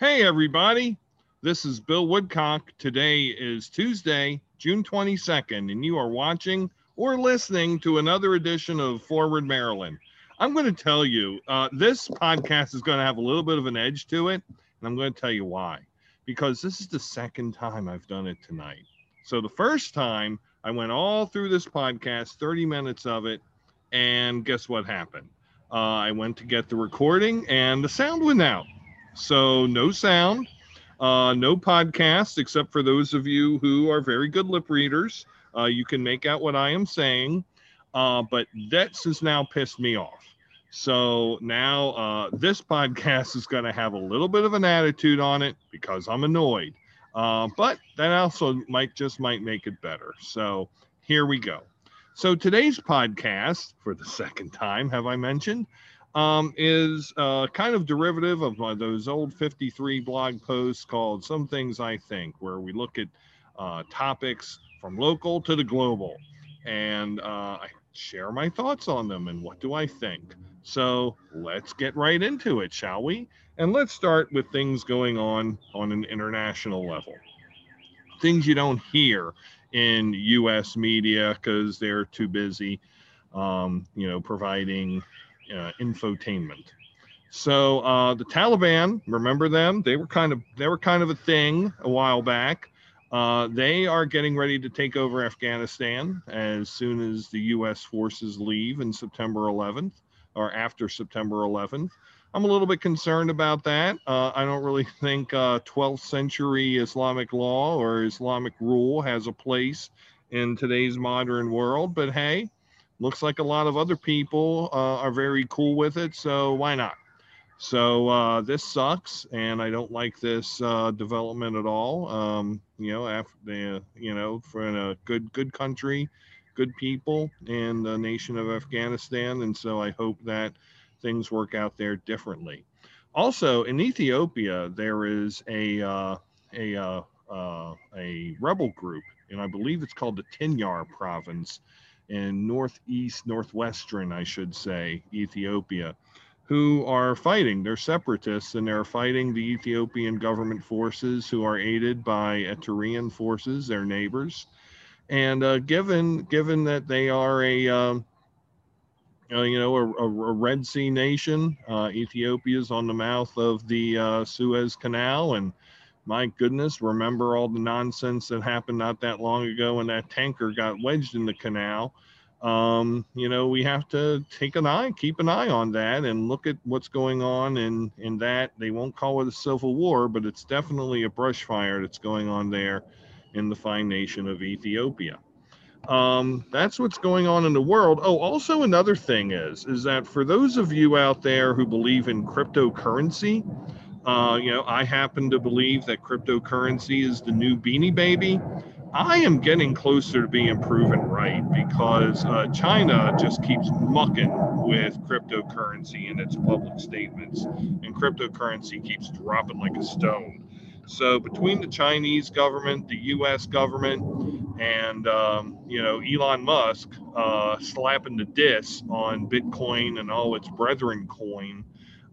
Hey, everybody. This is Bill Woodcock. Today is Tuesday, June 22nd, and you are watching or listening to another edition of Forward Maryland. I'm going to tell you, uh, this podcast is going to have a little bit of an edge to it, and I'm going to tell you why. Because this is the second time I've done it tonight. So the first time I went all through this podcast, 30 minutes of it, and guess what happened? Uh, I went to get the recording, and the sound went out. So no sound, uh, no podcast, except for those of you who are very good lip readers. Uh, you can make out what I am saying, uh, but that's has now pissed me off. So now uh, this podcast is going to have a little bit of an attitude on it because I'm annoyed. Uh, but that also might just might make it better. So here we go. So today's podcast, for the second time, have I mentioned, um, is uh, kind of derivative of uh, those old 53 blog posts called Some Things I Think, where we look at uh, topics from local to the global and uh, I share my thoughts on them and what do I think. So let's get right into it, shall we? And let's start with things going on on an international level. Things you don't hear in US media because they're too busy, um, you know, providing uh, infotainment. So uh, the Taliban, remember them? They were kind of they were kind of a thing a while back. Uh, they are getting ready to take over Afghanistan as soon as the U.S. forces leave in September 11th or after September 11th. I'm a little bit concerned about that. Uh, I don't really think uh, 12th century Islamic law or Islamic rule has a place in today's modern world, but hey, looks like a lot of other people uh, are very cool with it, so why not? So uh, this sucks, and I don't like this uh, development at all. Um, you know, after you know, for a good good country, good people, and the nation of Afghanistan, and so I hope that things work out there differently. Also, in Ethiopia, there is a uh, a uh, uh, a rebel group, and I believe it's called the Tigray province in northeast, northwestern, I should say, Ethiopia, who are fighting. They're separatists and they're fighting the Ethiopian government forces who are aided by Eritrean forces, their neighbors. And uh, given given that they are a um, uh, you know a, a, a, Red Sea nation, uh, Ethiopia is on the mouth of the uh, Suez Canal, and my goodness, remember all the nonsense that happened not that long ago when that tanker got wedged in the canal. Um, you know, we have to take an eye, keep an eye on that, and look at what's going on in in that. They won't call it a civil war, but it's definitely a brush fire that's going on there in the fine nation of Ethiopia. Um, that's what's going on in the world. Oh, also another thing is is that for those of you out there who believe in cryptocurrency, uh, you know, I happen to believe that cryptocurrency is the new beanie baby. I am getting closer to being proven right because uh, China just keeps mucking with cryptocurrency in its public statements, and cryptocurrency keeps dropping like a stone. So between the Chinese government, the U.S. government, and um, you know Elon Musk uh, slapping the diss on Bitcoin and all its brethren coin,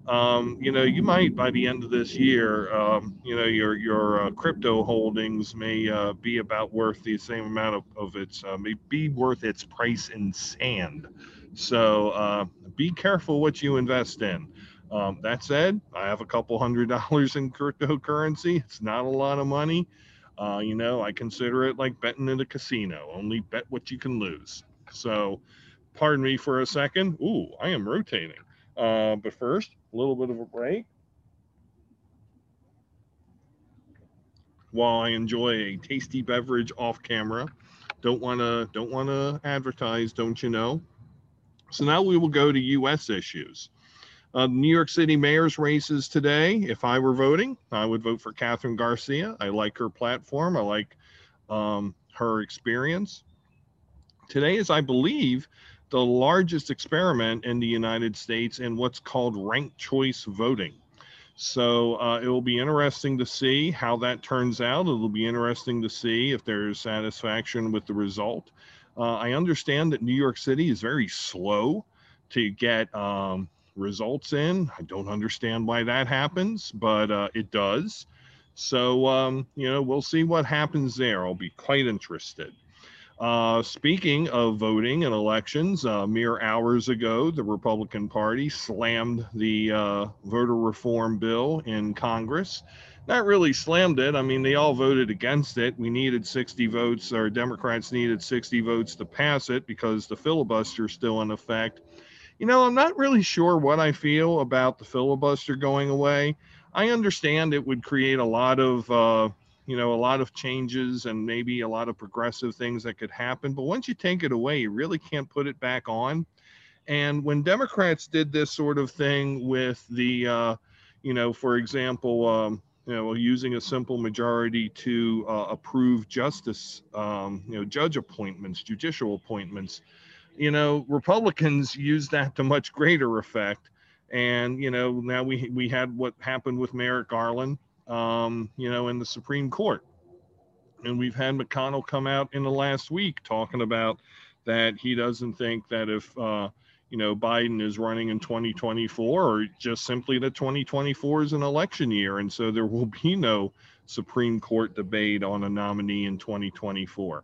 um, you know, you might by the end of this year, um, you know, your your uh, crypto holdings may uh, be about worth the same amount of, of its uh, may be worth its price in sand. So uh, be careful what you invest in. Um, that said, I have a couple hundred dollars in cryptocurrency. It's not a lot of money. Uh, you know, I consider it like betting in a casino. Only bet what you can lose. So, pardon me for a second. Ooh, I am rotating. Uh, but first, a little bit of a break while I enjoy a tasty beverage off camera. Don't want to don't want to advertise, don't you know? So now we will go to U.S. issues. Uh, New York City mayor's races today. If I were voting, I would vote for Kathryn Garcia. I like her platform. I like um, her experience. Today is, I believe, the largest experiment in the United States in what's called ranked choice voting. So uh, it will be interesting to see how that turns out. It'll be interesting to see if there's satisfaction with the result. Uh, I understand that New York City is very slow to get um, results in. I don't understand why that happens, but uh, it does. So, um, you know, we'll see what happens there. I'll be quite interested. Uh, speaking of voting and elections, uh, mere hours ago, the Republican Party slammed the uh, voter reform bill in Congress. Not really slammed it. I mean, they all voted against it. We needed 60 votes, or Democrats needed 60 votes to pass it because the filibuster is still in effect. You know, I'm not really sure what I feel about the filibuster going away. I understand it would create a lot of uh, you know, a lot of changes and maybe a lot of progressive things that could happen. But once you take it away, you really can't put it back on. And when Democrats did this sort of thing with the, uh, you know, for example, um, you know, using a simple majority to uh, approve justice, um, you know, judge appointments, judicial appointments, you know, Republicans used that to much greater effect. And you know, now we we had what happened with Merrick Garland um, you know, in the Supreme Court. And we've had McConnell come out in the last week talking about that he doesn't think that if, uh, you know, Biden is running in 2024 or just simply that 2024 is an election year. And so there will be no Supreme Court debate on a nominee in 2024.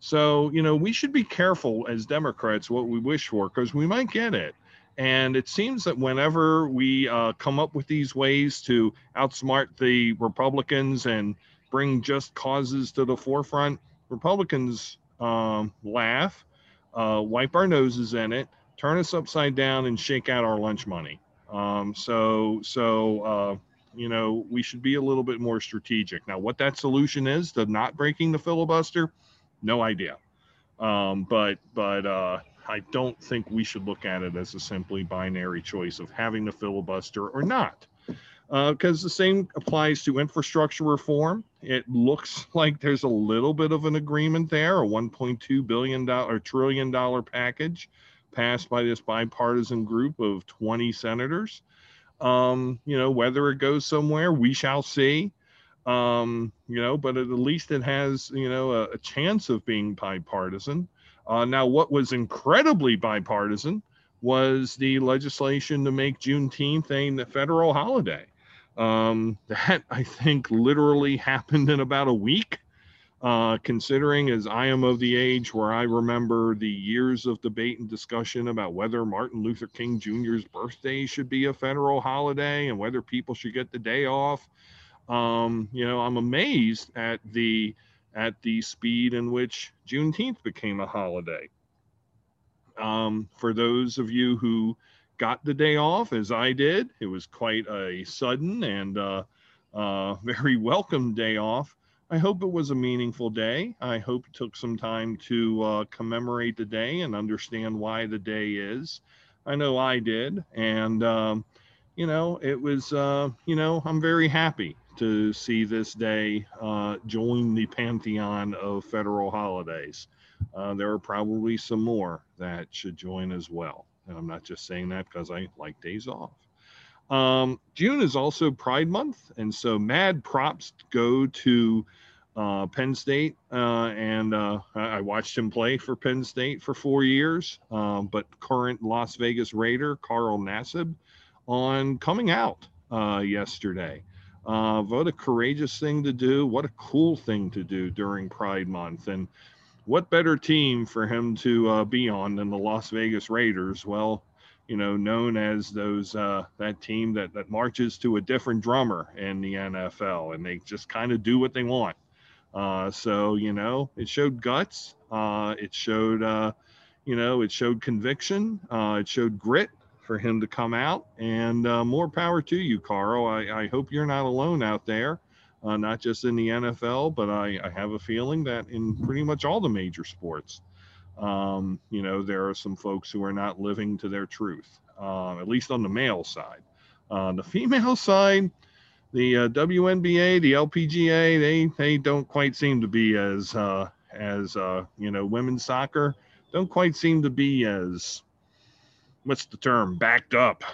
So, you know, we should be careful as Democrats what we wish for because we might get it. And it seems that whenever we uh, come up with these ways to outsmart the Republicans and bring just causes to the forefront, Republicans um, laugh, uh, wipe our noses in it, turn us upside down, and shake out our lunch money. Um, so, so uh, you know, we should be a little bit more strategic. Now, what that solution is to not breaking the filibuster, no idea. Um, but, but uh, I don't think we should look at it as a simply binary choice of having the filibuster or not. Because uh, the same applies to infrastructure reform. It looks like there's a little bit of an agreement there, a 1.2 billion dollar trillion dollar package passed by this bipartisan group of 20 senators. Um, you know, whether it goes somewhere, we shall see. Um, you know, but at least it has, you know, a, a chance of being bipartisan. Uh, now, what was incredibly bipartisan was the legislation to make Juneteenth a federal holiday. Um, that I think literally happened in about a week. Uh, considering as I am of the age where I remember the years of debate and discussion about whether Martin Luther King Jr.'s birthday should be a federal holiday and whether people should get the day off. Um, you know, I'm amazed at the at the speed in which Juneteenth became a holiday. Um, for those of you who got the day off, as I did, it was quite a sudden and uh, uh, very welcome day off. I hope it was a meaningful day. I hope it took some time to uh, commemorate the day and understand why the day is. I know I did. And, um, you know, it was, uh, you know, I'm very happy to see this day uh, join the pantheon of federal holidays. Uh, there are probably some more that should join as well. And I'm not just saying that because I like days off. Um, June is also Pride Month, and so mad props go to uh, Penn State. Uh, and uh, I watched him play for Penn State for four years, um, but current Las Vegas Raider Carl Nassib on coming out uh, yesterday. Uh, what a courageous thing to do. What a cool thing to do during Pride Month. And what better team for him to uh, be on than the Las Vegas Raiders? Well, you know, known as those uh, that team that that marches to a different drummer in the NFL, and they just kind of do what they want. Uh, so you know, it showed guts. Uh, it showed, uh, you know, it showed conviction. Uh, it showed grit for him to come out. And uh, more power to you, Carl. I, I, hope you're not alone out there, uh, not just in the NFL, but I, I, have a feeling that in pretty much all the major sports, um, you know, there are some folks who are not living to their truth, uh, at least on the male side. On the female side, the uh, WNBA, the LPGA, they they don't quite seem to be as uh, as uh, you know women's soccer don't quite seem to be as what's the term backed up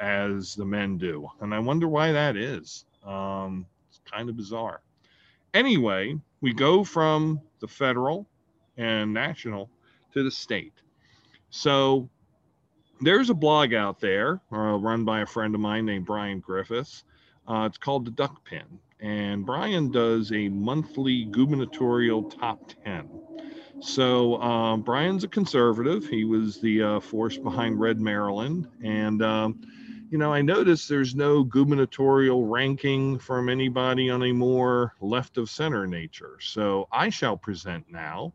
as the men do. And i wonder why that is. Um, it's kind of bizarre. Anyway we go from the federal and national to the state. So there's a blog out there uh, run by a friend of mine named Brian Griffiths. Uh, it's called the Duck Pin, and Brian does a monthly gubernatorial top 10. So uh, Brian's a conservative. He was the uh, force behind Red Maryland, and um, you know I noticed there's no gubernatorial ranking from anybody on a more left of center nature. So I shall present now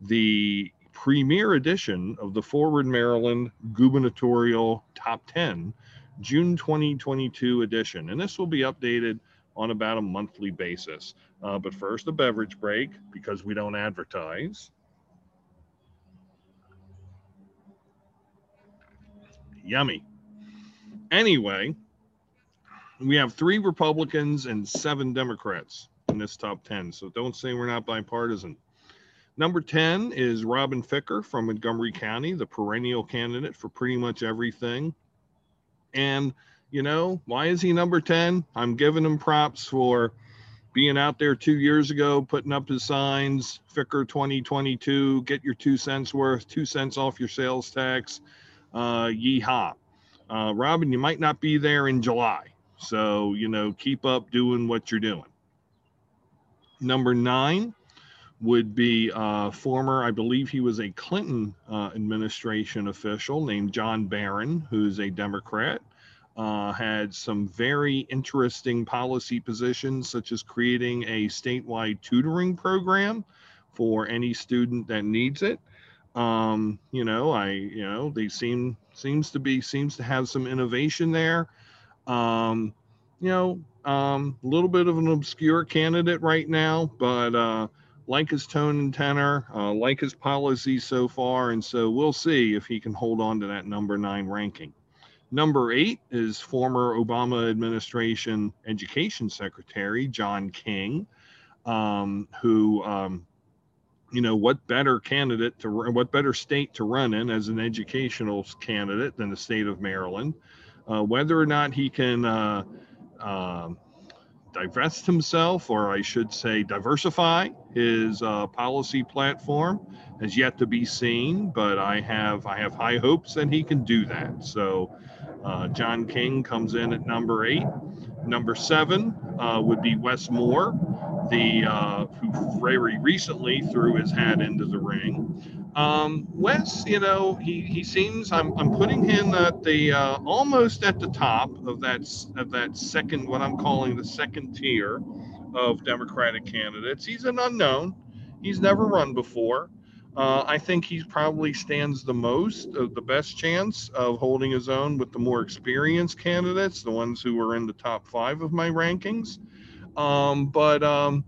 the premier edition of the Forward Maryland Gubernatorial Top 10, June 2022 edition. And this will be updated on about a monthly basis. Uh, but first, a beverage break because we don't advertise. Yummy. Anyway, we have three Republicans and seven Democrats in this top 10. So don't say we're not bipartisan. Number 10 is Robin Ficker from Montgomery County, the perennial candidate for pretty much everything. And, you know, why is he number 10? I'm giving him props for being out there two years ago, putting up his signs, Ficker 2022, get your two cents worth, two cents off your sales tax, uh, yeehaw. Uh, Robin, you might not be there in July. So, you know, keep up doing what you're doing. Number nine would be uh, former, I believe he was a Clinton uh, administration official named Jon Baron, who's a Democrat. Uh, had some very interesting policy positions, such as creating a statewide tutoring program for any student that needs it. Um, you know, I, you know, they seem seems to be seems to have some innovation there. Um, you know, um a little bit of an obscure candidate right now, but uh, like his tone and tenor, uh, like his policies so far. And so we'll see if he can hold on to that number nine ranking. Number eight is former Obama administration education secretary, John King, um, who, um, you know, what better candidate to what better state to run in as an educational candidate than the state of Maryland? Uh, whether or not he can uh, uh, divest himself, or I should say, diversify his uh, policy platform, has yet to be seen. But I have I have high hopes that he can do that. So, uh, John King comes in at number eight. Number seven uh, would be Wes Moore, the uh, who very recently threw his hat into the ring. Um, Wes, you know, he, he seems I'm, I'm putting him at the uh, almost at the top of that of that second what I'm calling the second tier of Democratic candidates. He's an unknown. He's never run before. Uh, I think he probably stands the most of the best chance of holding his own with the more experienced candidates, the ones who are in the top five of my rankings. Um, but um,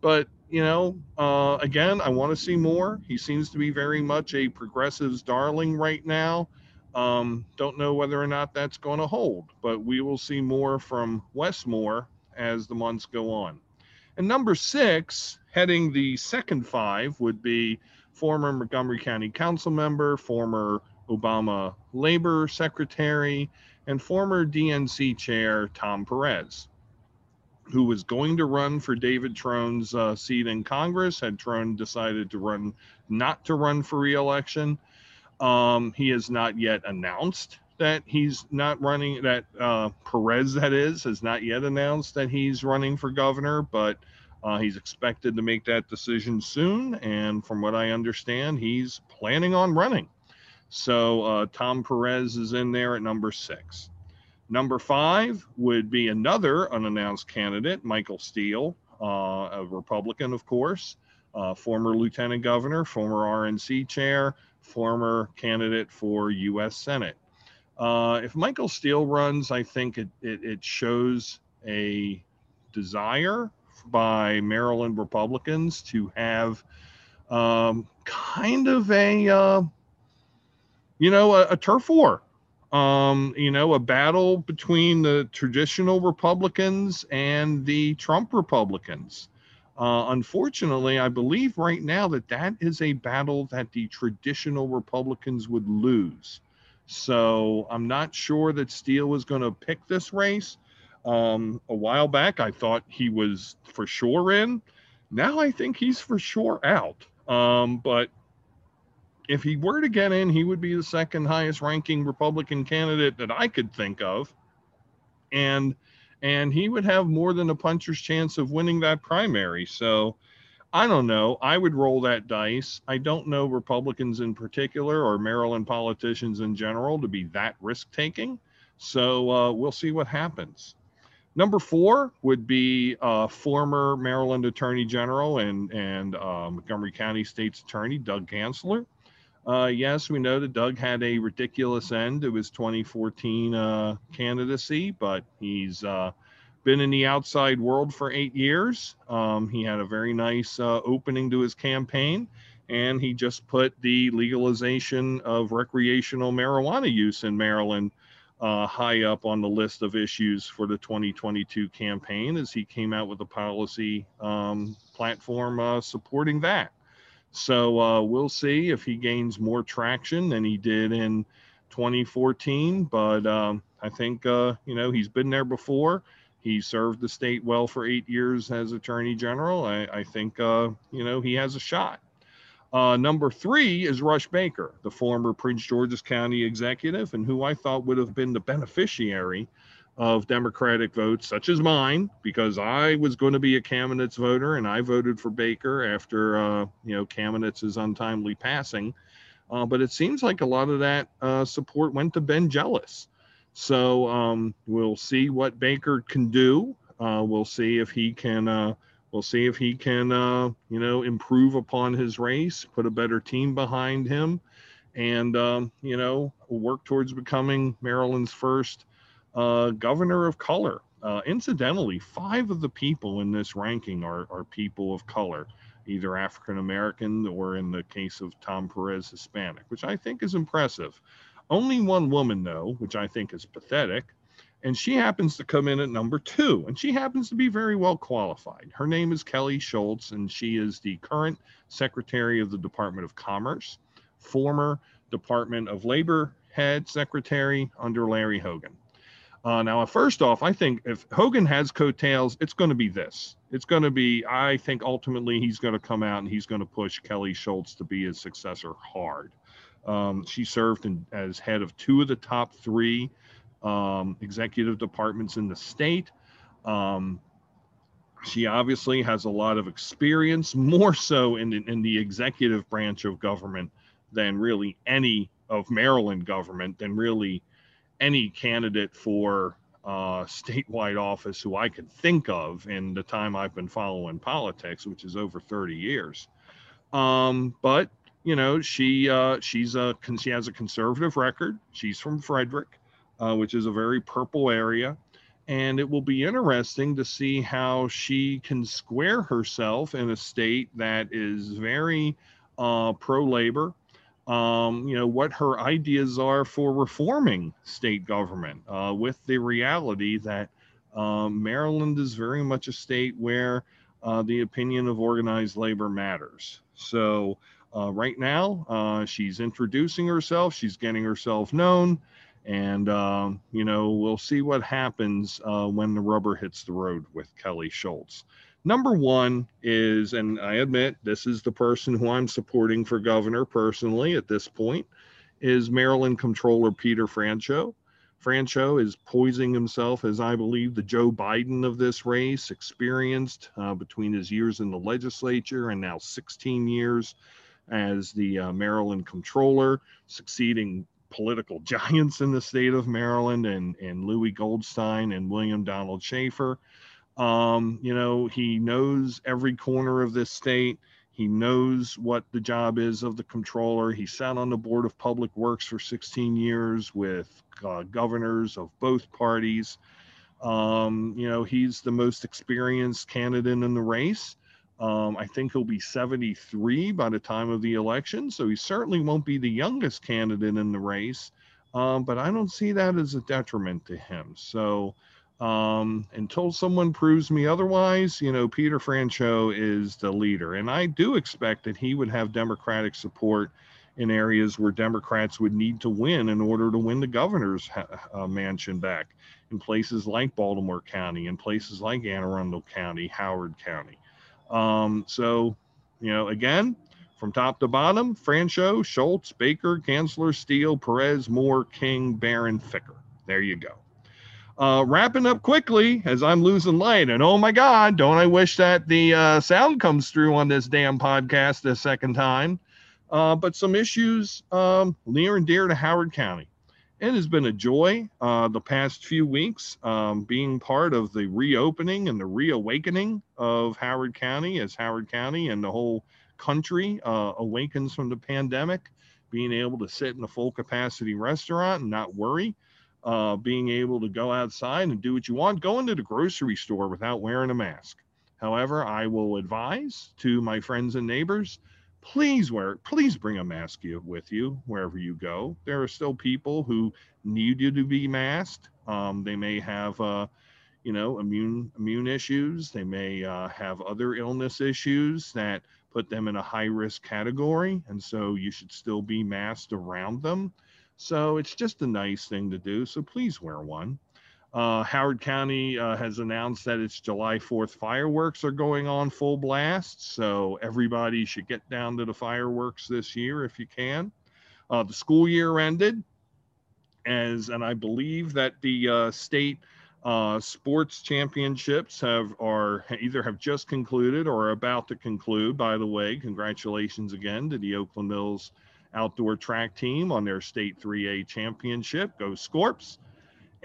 but you know, uh, again, I want to see more. He seems to be very much a progressive's darling right now. Um, don't know whether or not that's going to hold, but we will see more from Wes Moore as the months go on. And number six, heading the second five, would be former Montgomery County Council member, former Obama Labor Secretary, and former DNC Chair Tom Perez who was going to run for David Trone's uh, seat in Congress, had Trone decided to run, not to run for reelection. Um, he has not yet announced that he's not running, that uh, Perez, that is, has not yet announced that he's running for governor, but uh, he's expected to make that decision soon. And from what I understand, he's planning on running. So uh, Tom Perez is in there at number six. Number five would be another unannounced candidate, Michael Steele, uh, a Republican, of course, uh, former lieutenant governor, former RNC chair, former candidate for U.S. Senate. Uh, if Michael Steele runs, I think it, it, it shows a desire by Maryland Republicans to have um, kind of a, uh, you know, a, a turf war um, you know, a battle between the traditional Republicans and the Trump Republicans. Uh, unfortunately, I believe right now that that is a battle that the traditional Republicans would lose. So I'm not sure that Steele is going to pick this race. Um, a while back, I thought he was for sure in. Now I think he's for sure out. Um, but if he were to get in, he would be the second highest ranking Republican candidate that I could think of. And and he would have more than a puncher's chance of winning that primary. So I don't know. I would roll that dice. I don't know Republicans in particular or Maryland politicians in general to be that risk taking. So uh, we'll see what happens. Number four would be uh, former Maryland Attorney General and, and uh, Montgomery County State's Attorney Doug Gansler. Uh, yes, we know that Doug had a ridiculous end to his 2014 uh, candidacy, but he's uh, been in the outside world for eight years. Um, he had a very nice uh, opening to his campaign, and he just put the legalization of recreational marijuana use in Maryland uh, high up on the list of issues for the 2022 campaign as he came out with a policy um, platform uh, supporting that. So uh, we'll see if he gains more traction than he did in 2014. But um, I think, uh, you know, he's been there before. He served the state well for eight years as attorney general. I, I think, uh, you know, he has a shot. Uh, number three is Rush Baker, the former Prince George's County executive, and who I thought would have been the beneficiary of Democratic votes, such as mine, because I was going to be a Kamenetz voter and I voted for Baker after, uh, you know, Kamenetz's untimely passing. Uh, but it seems like a lot of that uh, support went to Ben Jealous. So um, we'll see what Baker can do. Uh, we'll see if he can. We'll see if he can, uh, you know, improve upon his race, put a better team behind him, and um, you know, work towards becoming Maryland's first uh, governor of color. Uh, incidentally, five of the people in this ranking are, are people of color, either African American or, in the case of Tom Perez, Hispanic, which I think is impressive. Only one woman, though, which I think is pathetic, and she happens to come in at number two, and she happens to be very well qualified. Her name is Kelly Schultz, and she is the current Secretary of the Department of Commerce, former Department of Labor head secretary under Larry Hogan. Uh, now, first off, I think if Hogan has coattails, it's going to be this. It's going to be, I think ultimately he's going to come out and he's going to push Kelly Schultz to be his successor hard. Um, she served in, as head of two of the top three um, executive departments in the state. Um, she obviously has a lot of experience, more so in, in the executive branch of government than really any of Maryland government, than really any candidate for uh, statewide office who I could think of in the time I've been following politics, which is over 30 years. Um, but you know, she uh, she's a she has a conservative record. She's from Frederick, uh, which is a very purple area, and it will be interesting to see how she can square herself in a state that is very uh, pro labor. Um, you know what her ideas are for reforming state government, uh, with the reality that um, Maryland is very much a state where uh, the opinion of organized labor matters. So uh, right now. Uh, she's introducing herself, she's getting herself known, and um, you know we'll see what happens uh, when the rubber hits the road with Kelly Schultz. Number one is, and I admit this is the person who I'm supporting for governor personally at this point, is Maryland Controller Peter Franchot. Franchot is poising himself as I believe the Joe Biden of this race, experienced uh, between his years in the legislature and now 16 years as the uh, Maryland controller, succeeding political giants in the state of Maryland and, and Louis Goldstein and William Donald Schaefer. Um, you know, he knows every corner of this state. He knows what the job is of the controller. He sat on the board of public works for 16 years with uh, governors of both parties. Um, you know, he's the most experienced candidate in the race. Um, I think he'll be 73 by the time of the election, so he certainly won't be the youngest candidate in the race. Um, but I don't see that as a detriment to him. So um, until someone proves me otherwise, you know, Peter Franchot is the leader. And I do expect that he would have Democratic support in areas where Democrats would need to win in order to win the governor's uh, mansion back, in places like Baltimore County, in places like Anne Arundel County, Howard County. Um, so, you know, again, from top to bottom, Franchot, Schultz, Baker, Gansler, Steele, Perez, Moore, King, Baron, Ficker. There you go. Uh, wrapping up quickly as I'm losing light. And oh my God, don't I wish that the uh, sound comes through on this damn podcast a second time. Uh, but some issues um, near and dear to Howard County. It has been a joy uh, the past few weeks um, being part of the reopening and the reawakening of Howard County as Howard County and the whole country uh, awakens from the pandemic. Being able to sit in a full capacity restaurant and not worry uh, being able to go outside and do what you want, go into the grocery store without wearing a mask. However, I will advise to my friends and neighbors, please wear, please bring a mask with you wherever you go. There are still people who need you to be masked. Um, they may have, uh, you know, immune immune issues. They may uh, have other illness issues that put them in a high risk category, and so you should still be masked around them. So it's just a nice thing to do. So please wear one. Uh, Howard County uh, has announced that its July 4th fireworks are going on full blast. So everybody should get down to the fireworks this year if you can. Uh, the school year ended as, and I believe that the uh, state uh, sports championships have are either have just concluded or are about to conclude. By the way, congratulations again to the Oakland Mills outdoor track team on their state 3A championship. Go Scorps.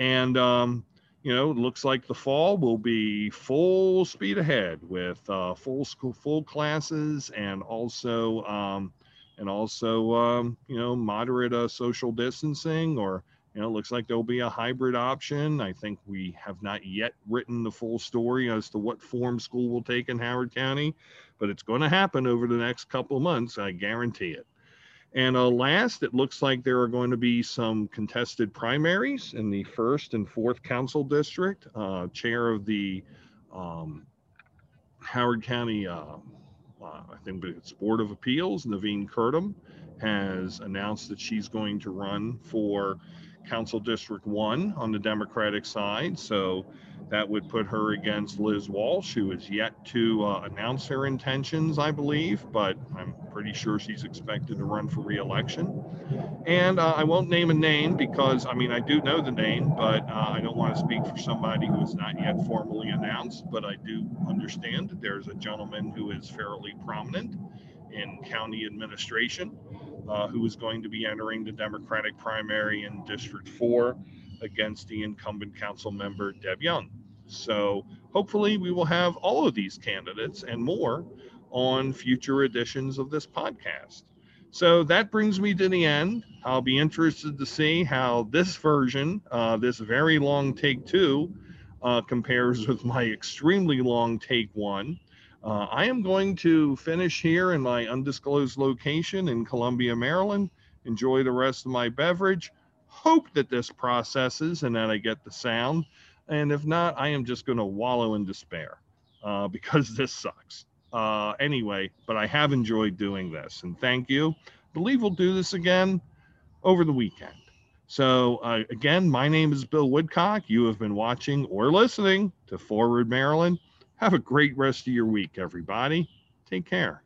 And, um, you know, it looks like the fall will be full speed ahead with uh, full school, full classes, and also, um, and also, um, you know, moderate uh, social distancing. Or, you know, it looks like there'll be a hybrid option. I think we have not yet written the full story as to what form school will take in Howard County, but it's going to happen over the next couple months. I guarantee it. And uh, last, it looks like there are going to be some contested primaries in the first and fourth council district. Uh, chair of the um, Howard County, uh, uh I think it's Board of Appeals, Naveen Kurtam, has announced that she's going to run for Council District 1 on the Democratic side. So that would put her against Liz Walsh, who is yet to uh, announce her intentions, I believe, but pretty sure she's expected to run for reelection. And uh, I won't name a name because, I mean, I do know the name, but uh, I don't want to speak for somebody who is not yet formally announced. But I do understand that there's a gentleman who is fairly prominent in county administration uh, who is going to be entering the Democratic primary in District 4 against the incumbent council member Deb Jung. So hopefully we will have all of these candidates and more on future editions of this podcast. So that brings me to the end. I'll be interested to see how this version, uh, this very long take two, uh, compares with my extremely long take one. Uh, I am going to finish here in my undisclosed location in Columbia, Maryland. Enjoy the rest of my beverage. Hope that this processes and that I get the sound. And if not, I am just going to wallow in despair uh, because this sucks. Uh, anyway, but I have enjoyed doing this. And thank you. I believe we'll do this again over the weekend. So, uh, again, my name is Bill Woodcock. You have been watching or listening to Forward Maryland. Have a great rest of your week, everybody. Take care.